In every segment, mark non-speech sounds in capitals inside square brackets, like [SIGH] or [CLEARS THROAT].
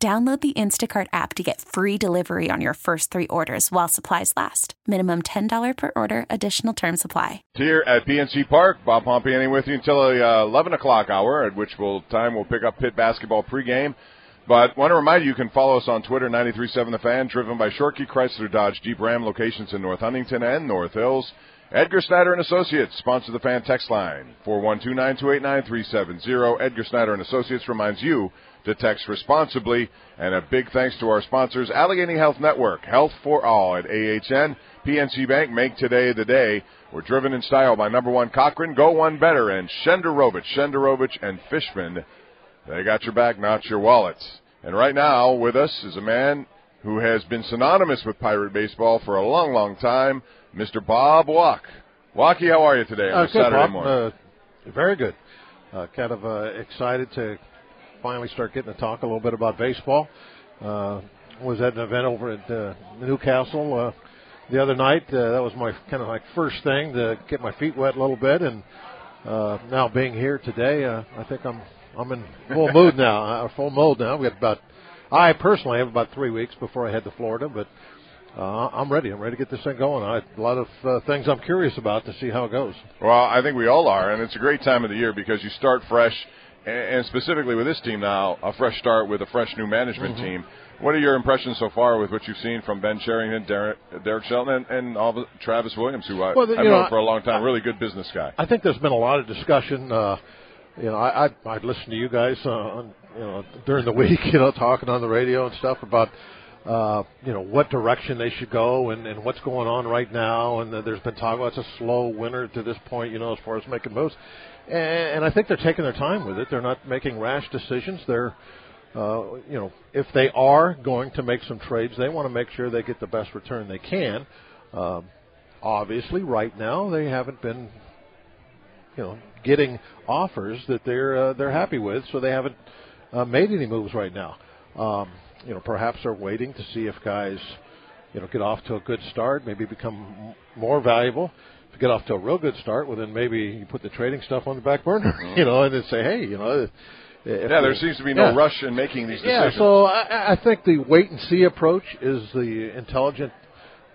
Download the Instacart app to get free delivery on your first three orders while supplies last. Minimum $10 per order, additional term supply. Here at PNC Park, Bob Pompeani with you until the uh, 11 o'clock hour, at which we'll, time we'll pick up Pitt basketball pregame. But want to remind you, you can follow us on Twitter, 937 The Fan, driven by Shorkey Chrysler Dodge Jeep Ram locations in North Huntington and North Hills. Edgar Snyder and Associates sponsor the fan text line 412-928-9370. Edgar Snyder and Associates reminds you to text responsibly. And a big thanks to our sponsors, Allegheny Health Network, Health for All at AHN, PNC Bank, make today the day. We're driven in style by number one Cochran, Go One Better, and Shenderovich, Shenderovich and Fishman. They got your back, not your wallets. And right now with us is a man who has been synonymous with Pirate baseball for a long, long time, Mr. Bob Walk. Walkie, how are you today on uh, good, Saturday Bob. morning? Uh, very good. Uh, kind of uh, excited to finally start getting to talk a little bit about baseball. Uh, was at an event over at uh, Newcastle uh, the other night. Uh, that was my kind of like first thing to get my feet wet a little bit, and uh, now being here today, uh, I think I'm I'm in full mood now. [LAUGHS] Uh, full mode now. We got about I personally have about three weeks before I head to Florida, but uh, I'm ready. I'm ready to get this thing going. I, a lot of uh, things I'm curious about to see how it goes. Well, I think we all are, and it's a great time of the year because you start fresh, and specifically with this team now, a fresh start with a fresh new management Mm-hmm. team. What are your impressions so far with what you've seen from Ben Cherington, Derek, Derek Shelton, and, and all the, Travis Williams, who I, Well, you I've know, known for a long time, really good business guy. I think there's been a lot of discussion. Uh, you know, I, I'd, I'd listen to you guys uh, on, you know, during the [LAUGHS] week, you know, talking on the radio and stuff about, uh, you know, what direction they should go and, and what's going on right now. And uh, there's been talk about it's a slow winter to this point, you know, as far as making moves. And, and I think they're taking their time with it. They're not making rash decisions. They're, uh, you know, if they are going to make some trades, they want to make sure they get the best return they can. Um, obviously, right now they haven't been, you know, getting offers that they're uh, they're happy with, so they haven't uh, made any moves right now. Um, you know, perhaps they're waiting to see if guys, you know, get off to a good start, maybe become more valuable. If you get off to a real good start, well, then maybe you put the trading stuff on the back burner, [LAUGHS] you know, and then say, hey, you know. if Yeah, there the- seems to be no yeah. rush in making these decisions. Yeah, so I, I think the wait and see approach is the intelligent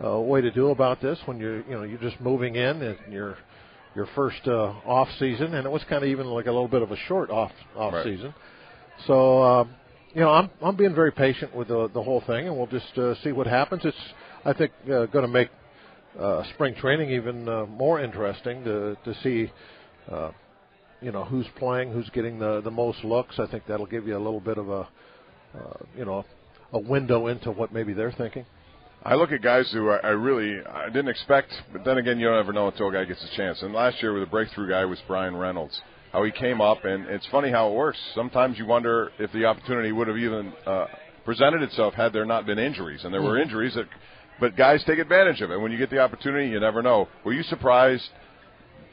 uh, way to do about this. When you're, you know, you're just moving in and your your first uh, off season, and it was kind of even like a little bit of a short off off Right. season. So, um, you know, I'm I'm being very patient with the the whole thing, and we'll just uh, see what happens. It's I think uh, going to make uh, spring training even uh, more interesting to to see. Uh, you know who's playing, who's getting the the most looks. I think that'll give you a little bit of a, uh, you know, a window into what maybe they're thinking. I look at guys who I, I really I didn't expect, but then again, you don't ever know until a guy gets a chance. And last year, a breakthrough guy was Bryan Reynolds. How he came up, and it's funny how it works. Sometimes you wonder if the opportunity would have even uh, presented itself had there not been injuries, and there were Mhm. injuries that. But guys take advantage of it. When you get the opportunity, you never know. Were you surprised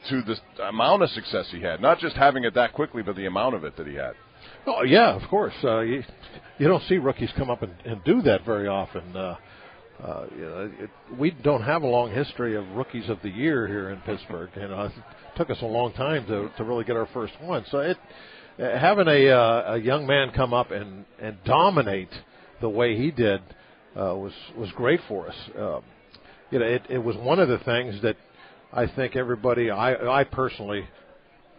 to the amount of success he had? Not just having it that quickly, but the amount of it that he had. Oh yeah, of course. Uh, you you don't see rookies come up and, and do that very often. Uh, uh, you know, it, we don't have a long history of rookies of the year here in Pittsburgh. You know, took us a long time to to really get our first one. So it having a uh, a young man come up and and dominate the way he did uh, was was great for us. Uh, you know, it, it was one of the things that I think everybody, I I personally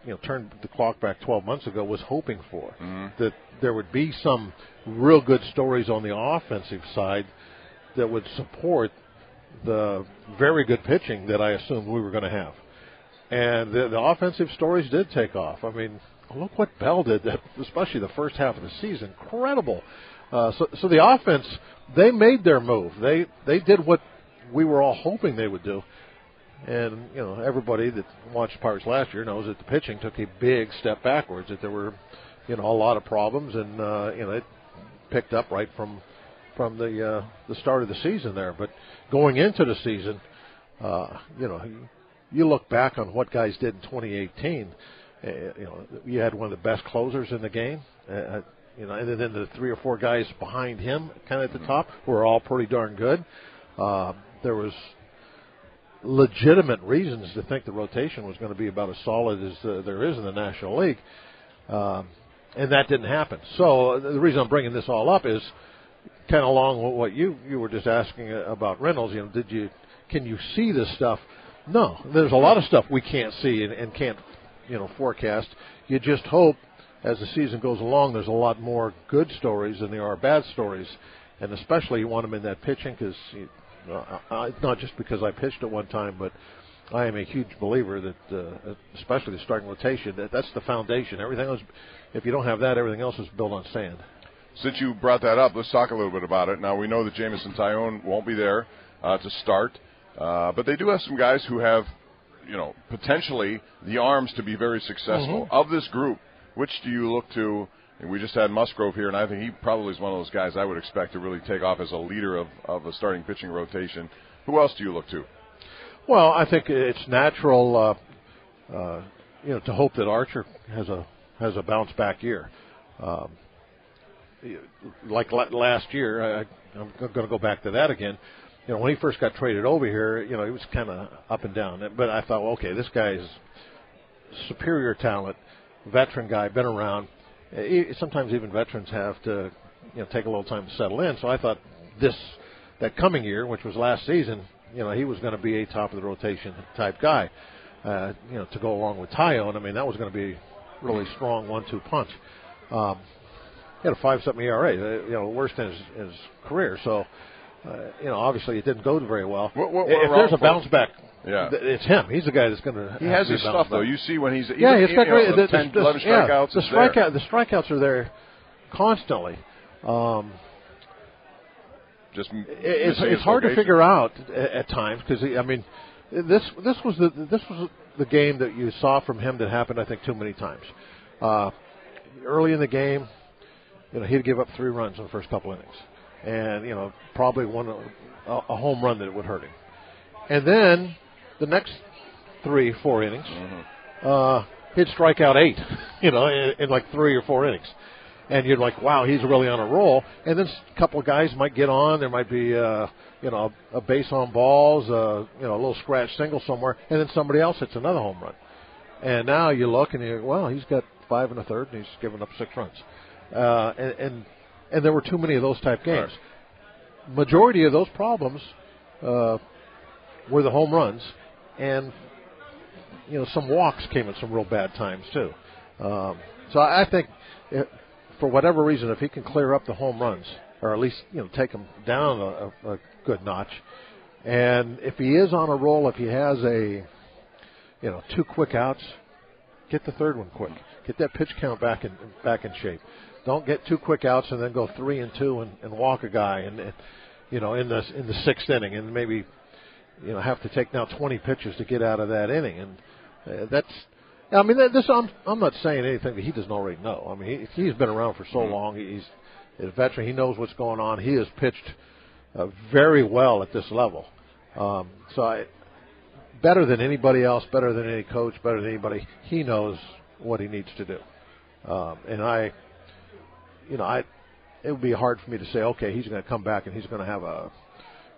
you know turned the clock back 12 months ago was hoping for that there would be some real good stories on the offensive side that would support the very good pitching that I assumed we were going to have. And the, the offensive stories did take off. I mean, look what Bell did, especially the first half of the season. Incredible. Uh, so, so the offense, they made their move. They they did what we were all hoping they would do. And you know, everybody that watched Pirates last year knows that the pitching took a big step backwards. That there were, you know, a lot of problems, and uh, you know, it picked up right from from the uh, the start of the season there. But going into the season, uh, you know, you look back on what guys did in 2018. Uh, you know, you had one of the best closers in the game. Uh, uh you know, and then the three or four guys behind him, kind of at the top, were all pretty darn good. Uh, there was legitimate reasons to think the rotation was going to be about as solid as uh, there is in the National League, um, and that didn't happen. So the reason I'm bringing this all up is kind of along with what you you were just asking about Reynolds. You know, did you can you see this stuff? No, there's a lot of stuff we can't see and, and can't you know forecast. You just hope as the season goes along, there's a lot more good stories than there are bad stories, and especially you want them in that pitching because uh, not just because I pitched at one time, but I am a huge believer that, uh, especially the starting rotation, that that's the foundation. Everything else, if you don't have that, everything else is built on sand. Since you brought that up, let's talk a little bit about it. Now we know that Jameson Taillon won't be there uh, to start, uh, but they do have some guys who have, you know, potentially the arms to be very successful. Mm-hmm. Of this group, which do you look to? We just had Musgrove here, and I think he probably is one of those guys I would expect to really take off as a leader of, of a starting pitching rotation. Who else do you look to? Well, I think it's natural, uh, uh, you know, to hope that Archer has a has a bounce back year. Um, like last year, I, I'm going to go back to that again. You know, when he first got traded over here, you know, he was kind of up and down. But I thought, well, okay, this guy's superior talent, veteran guy, been around. Sometimes even veterans have to, you know, take a little time to settle in. So I thought this, that coming year, which was last season, you know, he was going to be a top of the rotation type guy. Uh, you know, to go along with Taillon, I mean, that was going to be really strong one-two punch. Um, he had a five something ERA, uh, you know, worst in his, his career. So, uh, you know, obviously it didn't go very well. What, what, if there's a bounce back, yeah. it's him. He's the guy that's going to. He has his stuff though. You see when he's yeah, he's got great. The, 10, 11 strikeouts. The strikeout, the strikeouts are there constantly. Um, just it's it's hard to figure out at, at times because I mean this this was the this was the game that you saw from him that happened I think too many times. Uh, early in the game, you know, he'd give up three runs in the first couple innings, and you know, probably one a, a home run that would hurt him. And then the next three, four innings, mm-hmm. uh, he'd strike out eight, [LAUGHS] you know, in, in like three or four innings. And you're like, wow, he's really on a roll. And then a couple of guys might get on. There might be, uh, you know, a base on balls, uh, you know, a little scratch single somewhere, and then somebody else hits another home run. And now you look and you, well, he's got five and a third, and he's given up six runs uh, and, and and there were too many of those type games. Right. Majority of those problems uh, were the home runs, and you know some walks came at some real bad times too. Um, so I think, it, for whatever reason, if he can clear up the home runs, or at least you know take them down a, a, a good notch, and if he is on a roll, if he has a you know two quick outs, get the third one quick, get that pitch count back in back in shape don't get two quick outs and then go three and two and, and walk a guy and, and you know in the in the sixth inning and maybe you know have to take now 20 pitches to get out of that inning and uh, that's I mean this I'm I'm not saying anything that he doesn't already know. I mean he, he's been around for so mm-hmm. long. He's a veteran. He knows what's going on. He has pitched uh, very well at this level. Um, so I, better than anybody else, better than any coach, better than anybody. He knows what he needs to do. Um, and I you know, I it would be hard for me to say, okay, he's going to come back and he's going to have a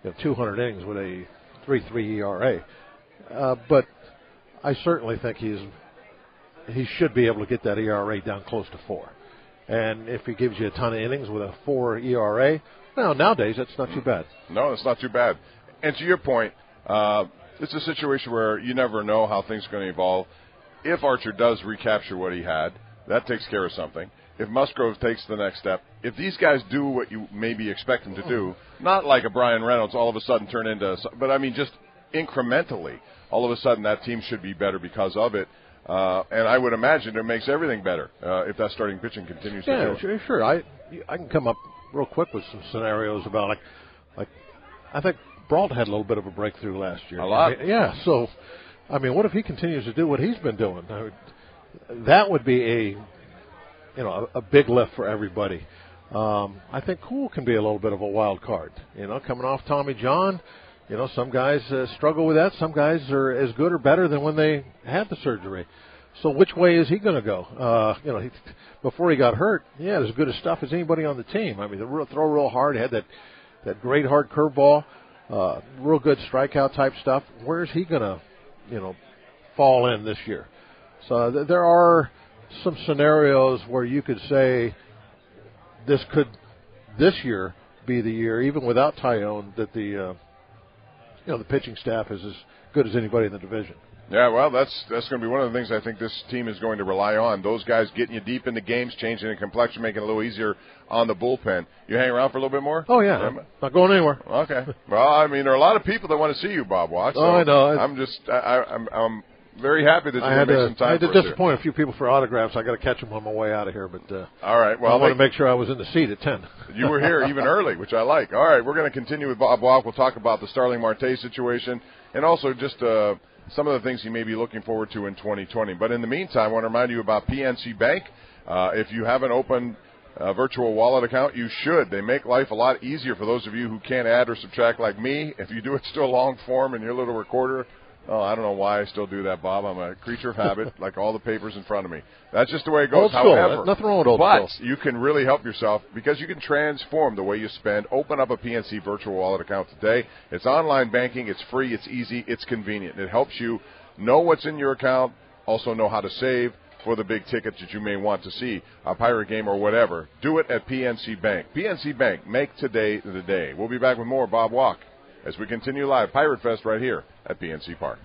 you know, 200 innings with a 3.3 ERA. Uh, but I certainly think he's he should be able to get that ERA down close to four. And if he gives you a ton of innings with a four ERA, well, nowadays that's not too bad. No, it's not too bad. And to your point, uh, it's a situation where you never know how things are going to evolve. If Archer does recapture what he had, that takes care of something if Musgrove takes the next step, if these guys do what you maybe expect them to do, not like a Bryan Reynolds all of a sudden turn into, but I mean just incrementally, all of a sudden that team should be better because of it. Uh, and I would imagine it makes everything better uh, if that starting pitching continues yeah, to do. Sure, sure. I I can come up real quick with some scenarios about like like I think Brault had a little bit of a breakthrough last year. A lot. yeah. So, I mean, what if he continues to do what he's been doing? I mean, that would be a you know a, a big lift for everybody. Um, I think Kuhl can be a little bit of a wild card. You know, coming off Tommy John, you know, some guys uh, struggle with that. Some guys are as good or better than when they had the surgery. So which way is he going to go? Uh, you know, he, before he got hurt, had as good a stuff as anybody on the team. I mean, the real, throw real hard, had that that great hard curveball, uh, real good strikeout type stuff. Where's he going to, you know, fall in this year? So th- there are some scenarios where you could say this could this year be the year, even without Taillon, that the uh, you know the pitching staff is as good as anybody in the division. Yeah, well, that's that's going to be one of the things I think this team is going to rely on. Those guys getting you deep into games, changing the complexion, making it a little easier on the bullpen. You hang around for a little bit more? Oh yeah, I'm not going anywhere. Okay. Well, I mean, there are a lot of people that want to see you, Bob Watts. So oh, I know. I'm just, I, I'm, I'm very happy that you had to, some time I had to disappoint here. a few people for autographs. I got to catch them on my way out of here, but uh, All right. Well, I want to make sure I was in the seat at ten. [LAUGHS] you were here even early, which I like. All right, we're going to continue with Bob Walk. We'll talk about the Starling Marte situation and also just uh, some of the things he may be looking forward to in 2020. But in the meantime, I want to remind you about PNC Bank. Uh, if you haven't opened a virtual wallet account, you should. They make life a lot easier for those of you who can't add or subtract like me. If you do it still long form in your little recorder, oh, I don't know why I still do that, Bob. I'm a creature of habit, [LAUGHS] like all the papers in front of me. That's just the way it goes. Old school. However, Nothing wrong with old but school. you can really help yourself because you can transform the way you spend. Open up a PNC virtual wallet account today. It's online banking. It's free. It's easy. It's convenient. It helps you know what's in your account, also know how to save for the big tickets that you may want to see, a pirate game or whatever. Do it at PNC Bank. PNC Bank, make today the day. We'll be back with more Bob Walk as we continue live Pirate Fest right here at PNC Park.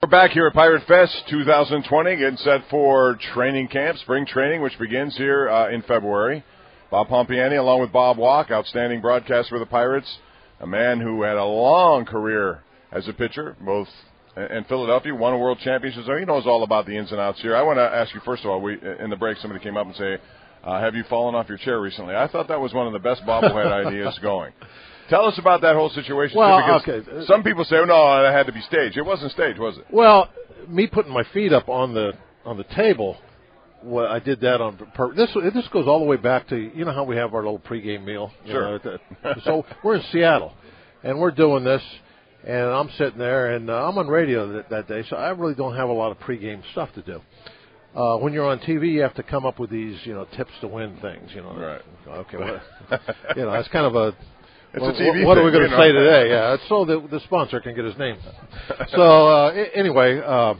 We're back here at Pirate Fest 2020, getting set for training camp, spring training, which begins here uh, in February. Bob Pompeani, along with Bob Walk, outstanding broadcaster for the Pirates, a man who had a long career as a pitcher, both in Philadelphia, won a world championship, so he knows all about the ins and outs here. I want to ask you first of all, we in the break, somebody came up and say, uh, "Have you fallen off your chair recently?" I thought that was one of the best bobblehead [LAUGHS] ideas going. Tell us about that whole situation. Well, too, because okay. Some people say, oh, "No, that had to be staged." It wasn't staged, was it? Well, me putting my feet up on the on the table, well, I did that on purpose. This this goes all the way back to you know how we have our little pregame meal. you Sure. know, so we're in Seattle, and we're doing this, and I'm sitting there, and uh, I'm on radio that, that day, so I really don't have a lot of pregame stuff to do. Uh, when you're on TV, you have to come up with these, you know, tips to win things. You know, Right. Okay, what, [LAUGHS] you know, it's kind of a It's well, a TV What are we going to know. say today? Yeah, it's so that the sponsor can get his name. [LAUGHS] so uh, anyway, uh,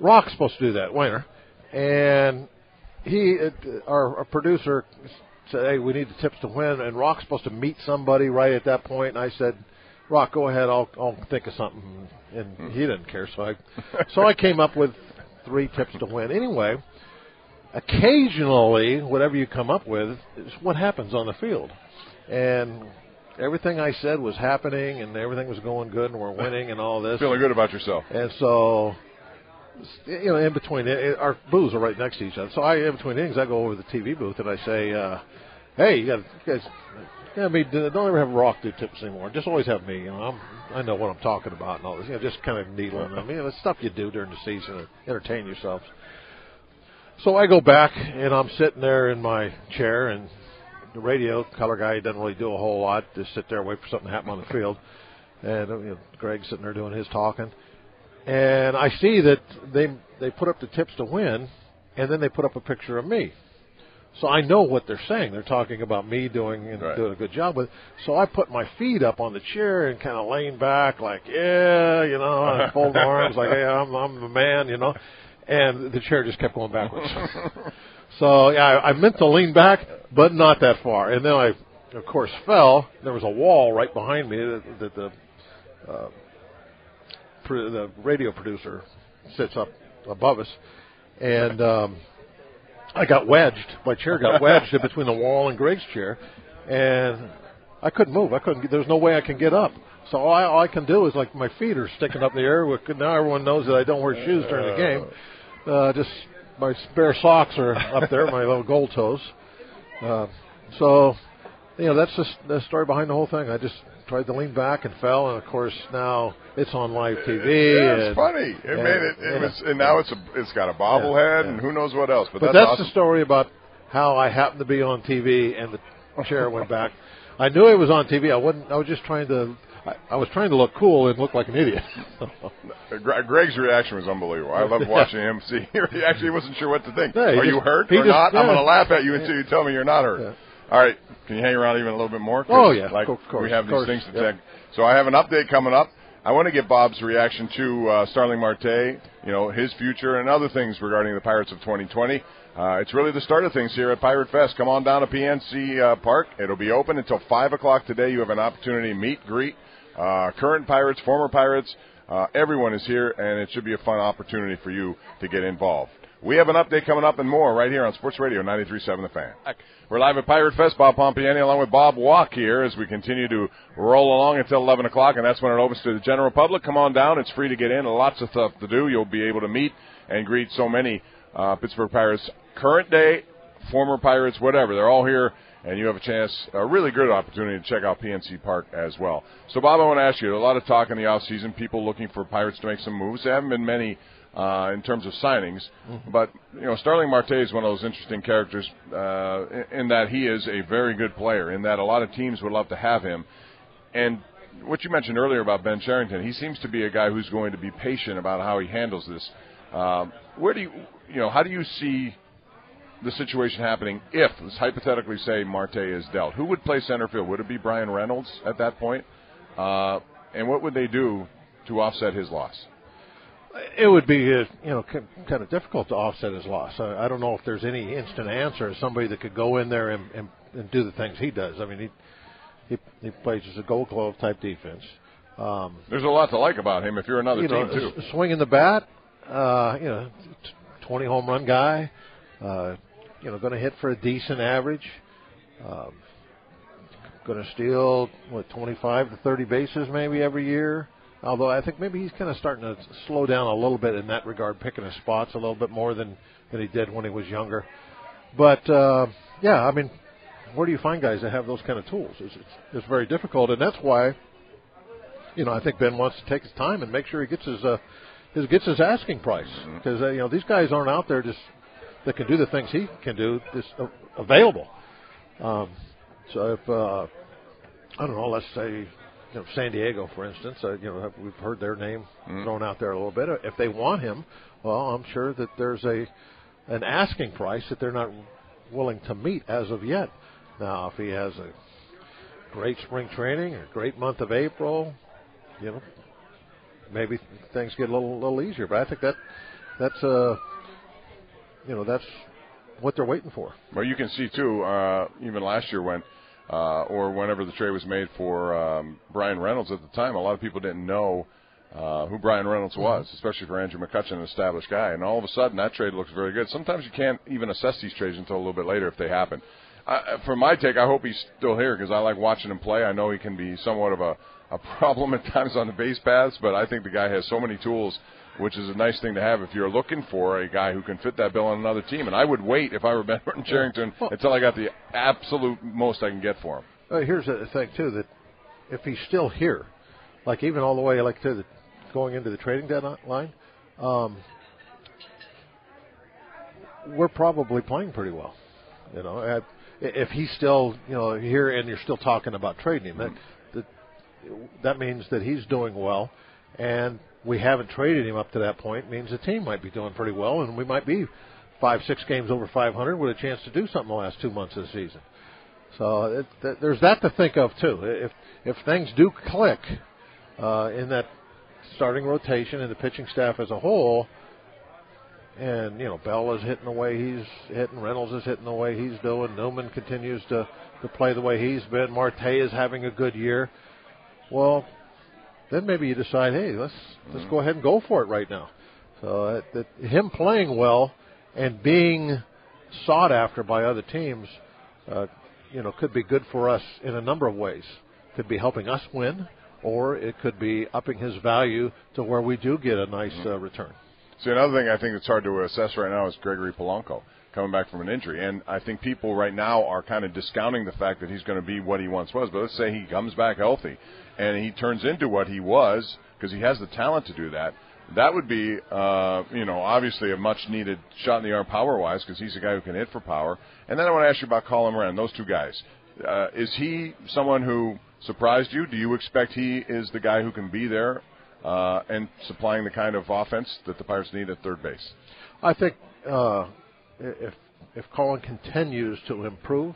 Rock's supposed to do that, Wehner, and he, uh, our, our producer, said, "Hey, we need the tips to win," and Rock's supposed to meet somebody right at that point, and I said. Rock, go ahead. I'll I'll think of something, and he didn't care. So I, so I came up with three tips to win. Anyway, occasionally, whatever you come up with is what happens on the field, and everything I said was happening, and everything was going good, and we're winning, and all this. Feeling good about yourself. And so, you know, in between, it, our booths are right next to each other. So I, in between innings, I go over to the TV booth and I say, uh, "Hey, you got you guys." Yeah, I mean, don't ever have Rock do tips anymore. Just always have me. You know, I'm, I know what I'm talking about and all this. You know, just kind of needling them. You know, the stuff you do during the season to entertain yourselves. So I go back and I'm sitting there in my chair and the radio color guy doesn't really do a whole lot. Just sit there, wait for something to happen on the field. And you know, Greg's sitting there doing his talking, and I see that they they put up the tips to win, and then they put up a picture of me. So I know what they're saying. They're talking about me doing and Right. doing a good job with. it. So I put my feet up on the chair and kind of lean back, like yeah, you know, and [LAUGHS] fold my arms, like yeah, I'm I'm the man, you know. And the chair just kept going backwards. [LAUGHS] so yeah, I, I meant to lean back, but not that far. And then I, of course, fell. There was a wall right behind me that, that the uh, pro- the radio producer sits up above us, and um, I got wedged. My chair got wedged in between the wall and Greg's chair, and I couldn't move. I couldn't. There's no way I can get up. So all I, all I can do is like my feet are sticking up in the air. Now everyone knows that I don't wear shoes during the game. Uh, just my spare socks are up there, my little gold toes. Uh, so, you know, that's just the story behind the whole thing. I just tried to lean back and fell, and of course now it's on live TV. Yeah, and, it's funny. It and- made it. It yeah. was, and now it's a. It's got a bobblehead Yeah, and who knows what else. But, But that's, that's awesome. the story about how I happened to be on TV and the chair went back. I knew it was on TV. I wasn't. I was just trying to. I, I was trying to look cool and look like an idiot. Greg's reaction was unbelievable. I loved [LAUGHS] watching him see. [LAUGHS] He actually wasn't sure what to think. Yeah, Are just- you hurt or just- not? I'm going to laugh at you until you tell me you're not hurt. Yeah. All right. Can you hang around even a little bit more? Oh, yeah, Like of course, we have these course. things to Yeah. take. So I have an update coming up. I want to get Bob's reaction to uh, Starling Marte, you know, his future and other things regarding the Pirates of 2020. Uh, it's really the start of things here at Pirate Fest. Come on down to PNC uh, Park. It'll be open until 5 o'clock today. You have an opportunity to meet, greet uh, current Pirates, former Pirates. Uh, everyone is here, and it should be a fun opportunity for you to get involved. We have an update coming up and more right here on Sports Radio 93.7 The Fan. We're live at Pirate Fest. Bob Pompeani along with Bob Walk here as we continue to roll along until 11 o'clock, and that's when it opens to the general public. Come on down. It's free to get in. Lots of stuff to do. You'll be able to meet and greet so many uh, Pittsburgh Pirates, current day, former Pirates, whatever. They're all here, and you have a chance, a really good opportunity to check out PNC Park as well. So, Bob, I want to ask you a lot of talk in the off season, people looking for Pirates to make some moves. There haven't been many uh, in terms of signings, but you know, Starling Marte is one of those interesting characters uh, in, in that he is a very good player. In that a lot of teams would love to have him, and what you mentioned earlier about Ben Cherington, he seems to be a guy who's going to be patient about how he handles this. Um, where do you, you know, how do you see the situation happening if, let's hypothetically say, Marte is dealt? Who would play center field? Would it be Bryan Reynolds at that point? Uh, and what would they do to offset his loss? it would be uh, you know kind of difficult to offset his loss. I, I don't know if there's any instant answer. Somebody that could go in there and, and, and do the things he does. I mean, he he, he plays as a Gold Glove type defense. Um, There's a lot to like about him if you're another you know, team, too. swinging the bat. Uh, you know, 20 home run guy. Uh, you know, going to hit for a decent average. Um, going to steal what 25 to 30 bases maybe every year. Although I think maybe he's kind of starting to slow down a little bit in that regard, picking his spots a little bit more than than he did when he was younger. But uh, yeah, I mean, where do you find guys that have those kind of tools? It's, it's, it's very difficult, and that's why, you know, I think Ben wants to take his time and make sure he gets his uh, his gets his asking price because uh, you know these guys aren't out there just that can do the things he can do uh, available. Um, so if uh, I don't know, let's say you know, San Diego, for instance, uh, you know, we've heard their name thrown out there a little bit. If they want him, well, I'm sure that there's a an asking price that they're not willing to meet as of yet. Now, if he has a great spring training, a great month of April, you know, maybe things get a little little easier. But I think that that's uh, you know, that's what they're waiting for. Well, you can see too. Uh, even last year, when uh, or whenever the trade was made for um, Bryan Reynolds at the time, a lot of people didn't know uh, who Bryan Reynolds was, especially for Andrew McCutchen, an established guy. And all of a sudden, that trade looks very good. Sometimes you can't even assess these trades until a little bit later if they happen. Uh, for my take, I hope he's still here because I like watching him play. I know he can be somewhat of a, a [LAUGHS] problem at times on the base paths, but I think the guy has so many tools which is a nice thing to have if you're looking for a guy who can fit that bill on another team. And I would wait if I were [LAUGHS] Ben Martin Cherington Well- until I got the absolute most I can get for him. Uh, here's the thing too that if he's still here, like even all the way like to the going into the trading deadline, um, we're probably playing pretty well. You know, if he's still you know here and you're still talking about trading him, that that that means that he's doing well, and we haven't traded him up to that point. Means the team might be doing pretty well, and we might be five six games over 500 with a chance to do something the last two months of the season. So it, th- there's that to think of too. If if things do click uh, in that starting rotation and the pitching staff as a whole, and you know Bell is hitting the way he's hitting, Reynolds is hitting the way he's doing, Newman continues to to play the way he's been, Marte is having a good year. Well, then maybe you decide, hey, let's let's go ahead and go for it right now. So uh, that him playing well and being sought after by other teams, uh, you know, could be good for us in a number of ways. Could be helping us win, or it could be upping his value to where we do get a nice uh, return. See, another thing I think that's hard to assess right now is Gregory Polanco coming back from an injury. And I think people right now are kind of discounting the fact that he's going to be what he once was. But let's say he comes back healthy and he turns into what he was because he has the talent to do that. that would be, uh, you know, obviously a much needed shot in the arm power wise because he's a guy who can hit for power. And then I want to ask you about Colin Moran, those two guys. Uh, is he someone who surprised you? Do you expect he is the guy who can be there uh, and supplying the kind of offense that the Pirates need at third base? I think uh, if if Colin continues to improve,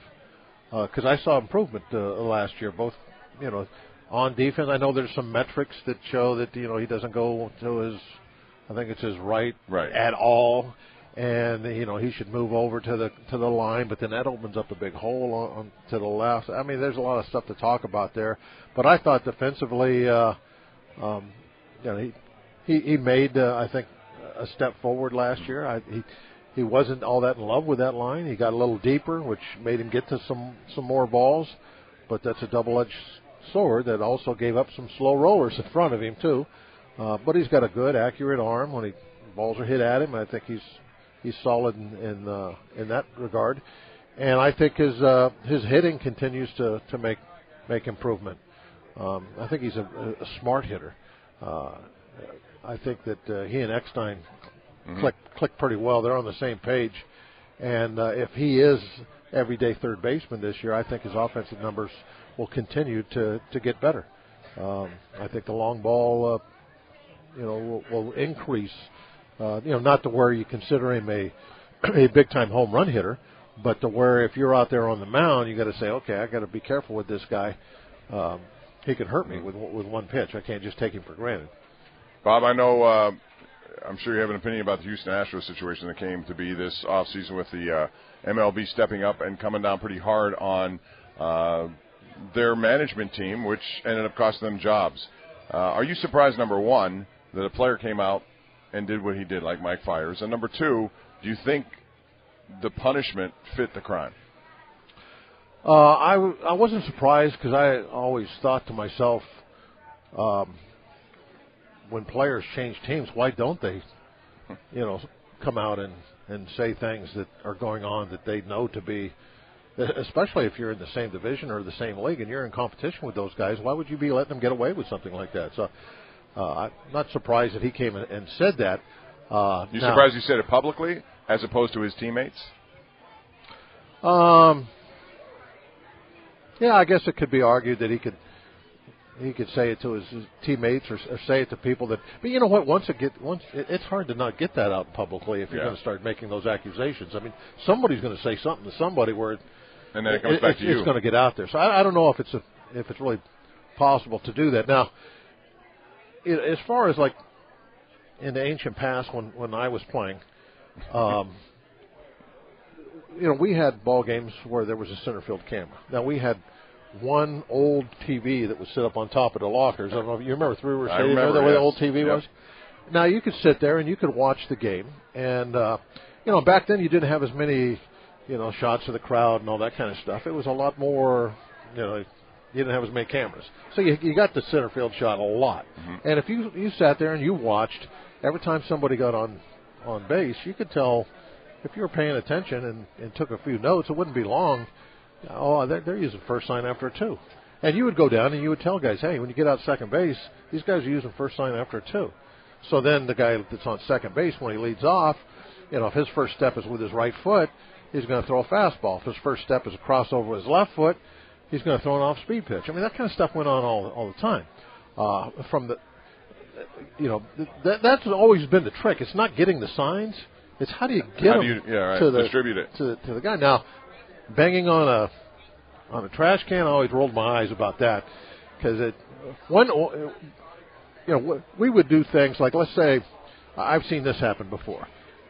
because uh, I saw improvement uh, last year, both you know on defense. I know there's some metrics that show that you know he doesn't go to his, I think it's his right, right. at all, and you know he should move over to the to the line, but then that opens up a big hole on, on to the left. I mean, there's a lot of stuff to talk about there, but I thought defensively, uh, um, you know, he he, he made uh, I think a step forward last year. I, he he wasn't all that in love with that line. He got a little deeper, which made him get to some some more balls. But that's a double-edged sword that also gave up some slow rollers in front of him too. Uh, but he's got a good, accurate arm when he balls are hit at him. I think he's he's solid in in, uh, in that regard, and I think his uh, his hitting continues to to make make improvement. Um, I think he's a, a smart hitter. Uh, I think that uh, he and Eckstein mm-hmm. click click pretty well. They're on the same page, and uh, if he is everyday third baseman this year, I think his offensive numbers will continue to to get better. Um, I think the long ball, uh, you know, will, will increase. Uh, you know, not to where you consider him a [CLEARS THROAT] a big time home run hitter, but to where if you're out there on the mound, you got to say, okay, I got to be careful with this guy. Um, he can hurt me with with one pitch. I can't just take him for granted. Bob, I know. Uh, I'm sure you have an opinion about the Houston Astros situation that came to be this offseason with the uh, MLB stepping up and coming down pretty hard on uh, their management team, which ended up costing them jobs. Uh, are you surprised, number one, that a player came out and did what he did, like Mike Fiers? And number two, do you think the punishment fit the crime? Uh, I, w- I wasn't surprised because I always thought to myself, um, when players change teams, why don't they, you know, come out and, and say things that are going on that they know to be especially if you're in the same division or the same league and you're in competition with those guys, why would you be letting them get away with something like that? So uh, I'm not surprised that he came and said that. Uh, you surprised he said it publicly as opposed to his teammates? Um, yeah, I guess it could be argued that he could he could say it to his, his teammates or, or say it to people that. But you know what? Once it get once it, it's hard to not get that out publicly if you're yeah. going to start making those accusations. I mean, somebody's going to say something to somebody where it, and then it comes it, back to you. It's going to get out there. So I, I don't know if it's a, if it's really possible to do that now. It, as far as like in the ancient past when when I was playing, um, you know, we had ball games where there was a center field camera. Now we had one old TV that would sit up on top of the lockers. I don't know if you remember Three River Stadium, remember, where yes. the old TV yep. was. Now you could sit there and you could watch the game, and uh, you know back then you didn't have as many, you know, shots of the crowd and all that kind of stuff. It was a lot more, you know, you didn't have as many cameras, so you you got the center field shot a lot. Mm-hmm. And if you you sat there and you watched every time somebody got on on base, you could tell if you were paying attention and, and took a few notes. It wouldn't be long Oh, they're, they're using first sign after two. And you would go down and you would tell guys, hey, when you get out second base, these guys are using first sign after two. So then the guy that's on second base, when he leads off, you know, if his first step is with his right foot, he's going to throw a fastball. If his first step is a crossover with his left foot, he's going to throw an off-speed pitch. I mean, that kind of stuff went on all all the time. Uh, from the, you know, that, that's always been the trick. It's not getting the signs. It's how do you get how them you, yeah, right. to the distribute it to, to the guy. Now, banging on a on a trash can. I always rolled my eyes about that because it one you know we would do things like let's say I've seen this happen before.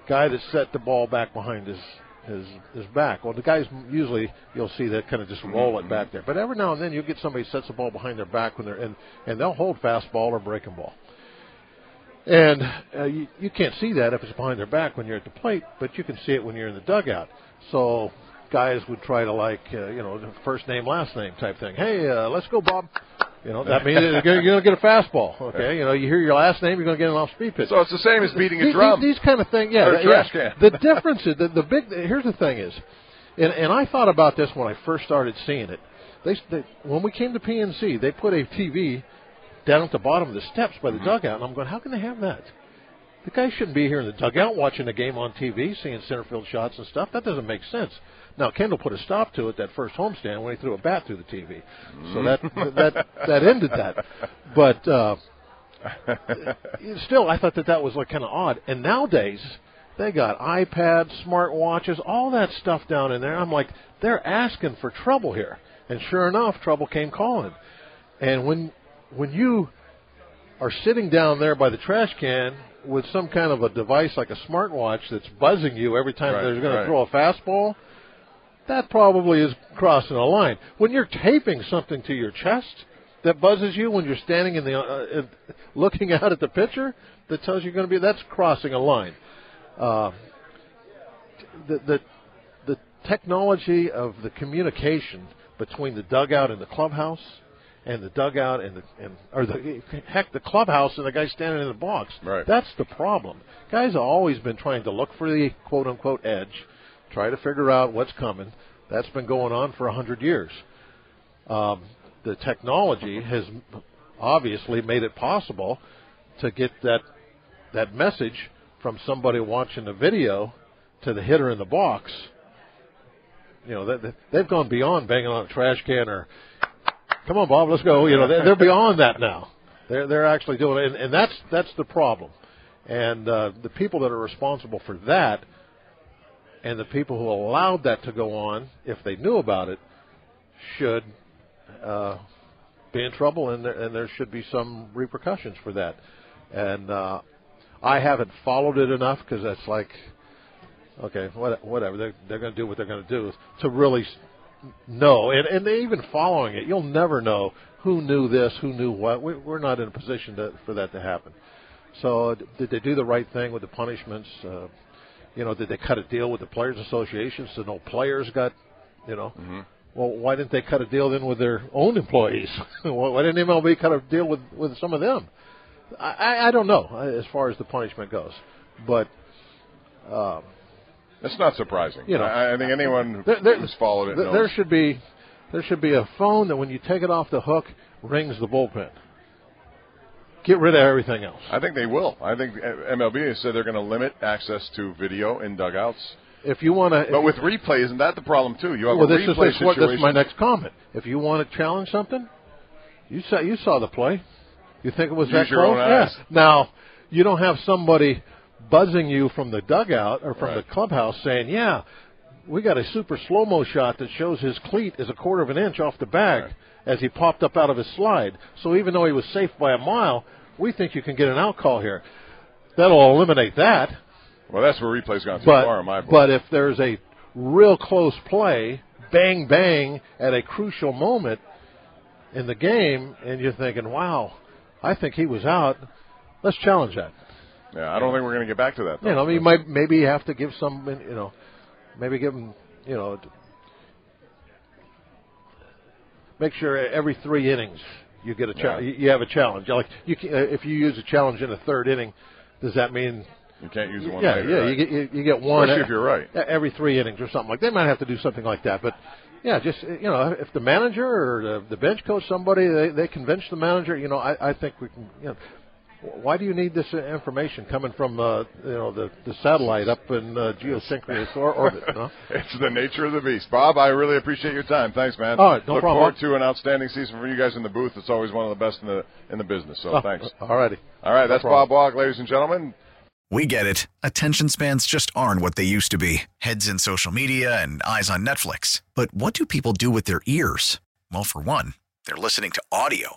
Guy that set the ball back behind his his his back. Well, the guys usually you'll see that kind of just roll it back there. But every now and then you get somebody sets the ball behind their back when they're in, and they'll hold fastball or breaking ball. And uh, you, you can't see that if it's behind their back when you're at the plate, but you can see it when you're in the dugout. So guys would try to like, uh, you know, first name, last name type thing. Hey, uh, let's go, Bob. You know, that means you're going to get a fastball. Okay, you know, you hear your last name, you're going to get an off-speed pitch. So it's the same as beating a these, drum. These, these kind of things, yeah. Or a trash yeah. the difference is the, the big. Here's the thing is, and, and I thought about this when I first started seeing it. They, they when we came to PNC, they put a TV down at the bottom of the steps by the mm-hmm. dugout, and I'm going, how can they have that? The guy shouldn't be here in the dugout watching the game on TV, seeing center field shots and stuff. That doesn't make sense. Now Kendall put a stop to it that first homestand when he threw a bat through the TV, so that that that ended that. But uh, still, I thought that that was like kind of odd. And nowadays, they got iPads, smart watches, all that stuff down in there. I'm like, they're asking for trouble here. And sure enough, trouble came calling. And when when you are sitting down there by the trash can with some kind of a device like a smartwatch that's buzzing you every time Right, they're going right. to throw a fastball, that probably is crossing a line. When you're taping something to your chest that buzzes you when you're standing in the uh, looking [LAUGHS] out at the pitcher that tells you you're going to be that's crossing a line. Uh, the the the technology of the communication between the dugout and the clubhouse and the dugout and the and or the heck the clubhouse and the guy standing in the box. Right. That's the problem. Guys have always been trying to look for the quote unquote edge, try to figure out what's coming. That's been going on for a hundred years. Um, the technology has obviously made it possible to get that that message from somebody watching the video to the hitter in the box. You know, they, they've gone beyond banging on a trash can or, come on, Bob, let's go. You know, they're beyond that now. They're they're actually doing it, and, and that's that's the problem. And uh, the people that are responsible for that, and the people who allowed that to go on, if they knew about it, should uh, be in trouble, and there, and there should be some repercussions for that. And uh, I haven't followed it enough because that's like, okay, what, whatever. They're, they're going to do what they're going to do to really know. And, and even following it, you'll never know who knew this, who knew what. We, we're not in a position to, for that to happen. So did they do the right thing with the punishments? Uh, you know, did they cut a deal with the players' association so no players got, you know? Well, why didn't they cut a deal then with their own employees? [LAUGHS] why didn't MLB cut a deal with with some of them? I, I- don't know as far as the punishment goes, but um, It's not surprising. You know, I, I think anyone there, there, who's followed it there, knows. there should be there should be a phone that when you take it off the hook rings the bullpen. Get rid of everything else. I think they will. I think MLB has said they're going to limit access to video in dugouts. If you want to, But with replay, isn't that the problem too? You have well, a this is replay this, what, situation. that's my next comment. If you want to challenge something, you saw you saw the play. You think it was Use that close? own Yeah. Now you don't have somebody buzzing you from the dugout or from Right. the clubhouse saying, "Yeah, we got a super slow mo shot that shows his cleat is a quarter of an inch off the bag Right. as he popped up out of his slide." So even though he was safe by a mile, we think you can get an out call here. That'll eliminate that. well, that's where replay's gone too But far in my book. but if there's a real close play, bang bang at a crucial moment in the game, and you're thinking, "Wow, I think he was out," let's challenge that. yeah, I don't think we're going to get back to that. Though. You know, I mean, you might maybe have to give some, you know, maybe give them, you know, make sure every three innings you get a cha- Yeah. you have a challenge. Like you, can, if you use a challenge in the third inning, does that mean you can't use one yeah, later, yeah, right? you get you, you get one. Especially if you're right. Every three innings or something like. They might have to do something like that, but yeah, just you know, if the manager or the, the bench coach, somebody they they convince the manager, you know, I, I think we can. You know, why do you need this uh, information coming from uh, you know the the satellite up in uh, geosynchronous or- orbit? No? [LAUGHS] it's the nature of the beast. Bob, I really appreciate your time. Thanks, man. All right, no Look problem. forward to an outstanding season for you guys in the booth. It's always one of the best in the in the business. So thanks. All righty. All right, that's problem. Bob Walk, ladies and gentlemen. We get it. Attention spans just aren't what they used to be heads in social media and eyes on Netflix. But what do people do with their ears? Well, for one, they're listening to audio.